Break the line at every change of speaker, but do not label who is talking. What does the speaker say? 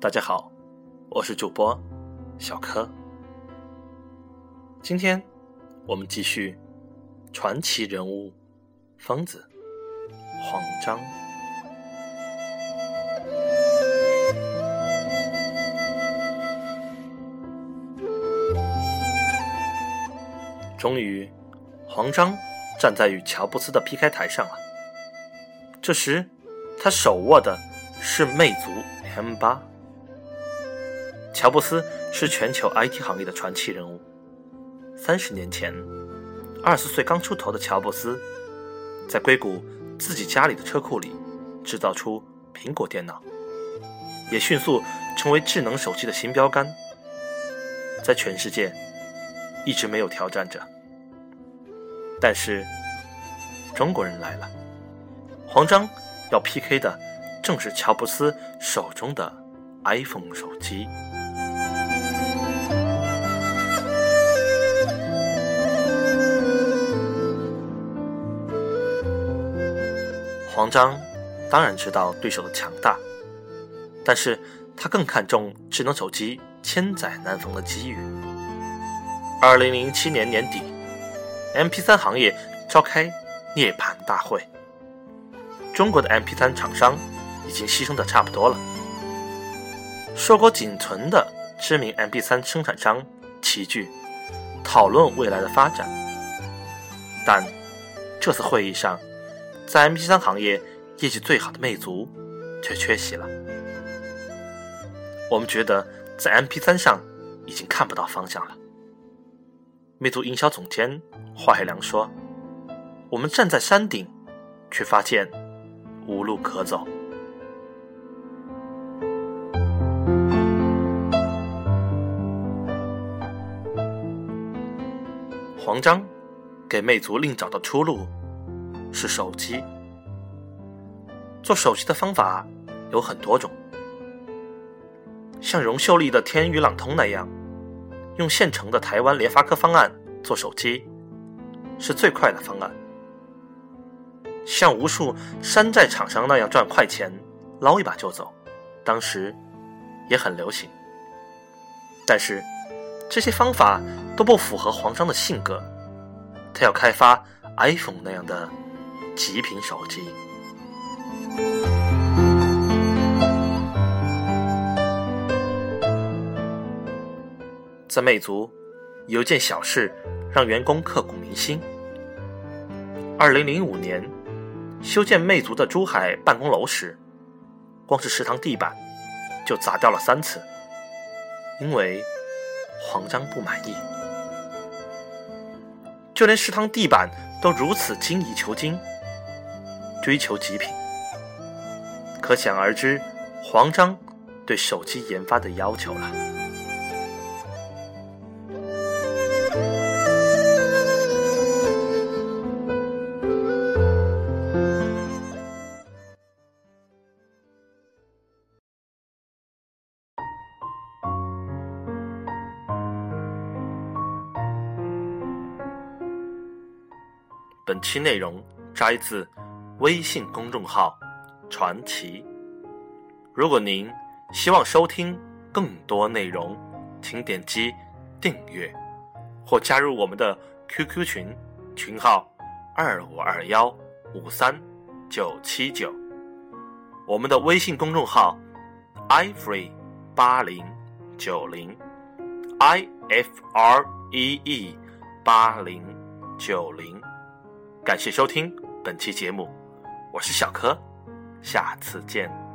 大家好，我是主播小柯。今天我们继续传奇人物疯子黄章。终于，黄章站在与乔布斯的 PK 台上了。这时，他手握的是魅族 M 八。乔布斯是全球 IT 行业的传奇人物。三十年前，二十岁刚出头的乔布斯，在硅谷自己家里的车库里制造出苹果电脑，也迅速成为智能手机的新标杆，在全世界。一直没有挑战者，但是中国人来了，黄章要 PK 的正是乔布斯手中的 iPhone 手机。黄章当然知道对手的强大，但是他更看重智能手机千载难逢的机遇。二零零七年年底，MP3 行业召开涅槃大会。中国的 MP3 厂商已经牺牲的差不多了，硕果仅存的知名 MP3 生产商齐聚讨论未来的发展。但这次会议上，在 MP3 行业业绩最好的魅族却缺席了。我们觉得在 MP3 上已经看不到方向了。魅族营销总监华海良说：“我们站在山顶，却发现无路可走。”黄章给魅族另找到出路是手机。做手机的方法有很多种，像荣秀丽的天宇朗通那样。用现成的台湾联发科方案做手机，是最快的方案。像无数山寨厂商那样赚快钱，捞一把就走，当时也很流行。但是这些方法都不符合黄章的性格，他要开发 iPhone 那样的极品手机。在魅族，有一件小事让员工刻骨铭心。二零零五年，修建魅族的珠海办公楼时，光是食堂地板就砸掉了三次，因为黄章不满意。就连食堂地板都如此精益求精，追求极品，可想而知黄章对手机研发的要求了。本期内容摘自微信公众号“传奇”。如果您希望收听更多内容，请点击订阅或加入我们的 QQ 群，群号二五二幺五三九七九。我们的微信公众号 ifree 八零九零 i f r e e 八零九零。感谢收听本期节目，我是小柯，下次见。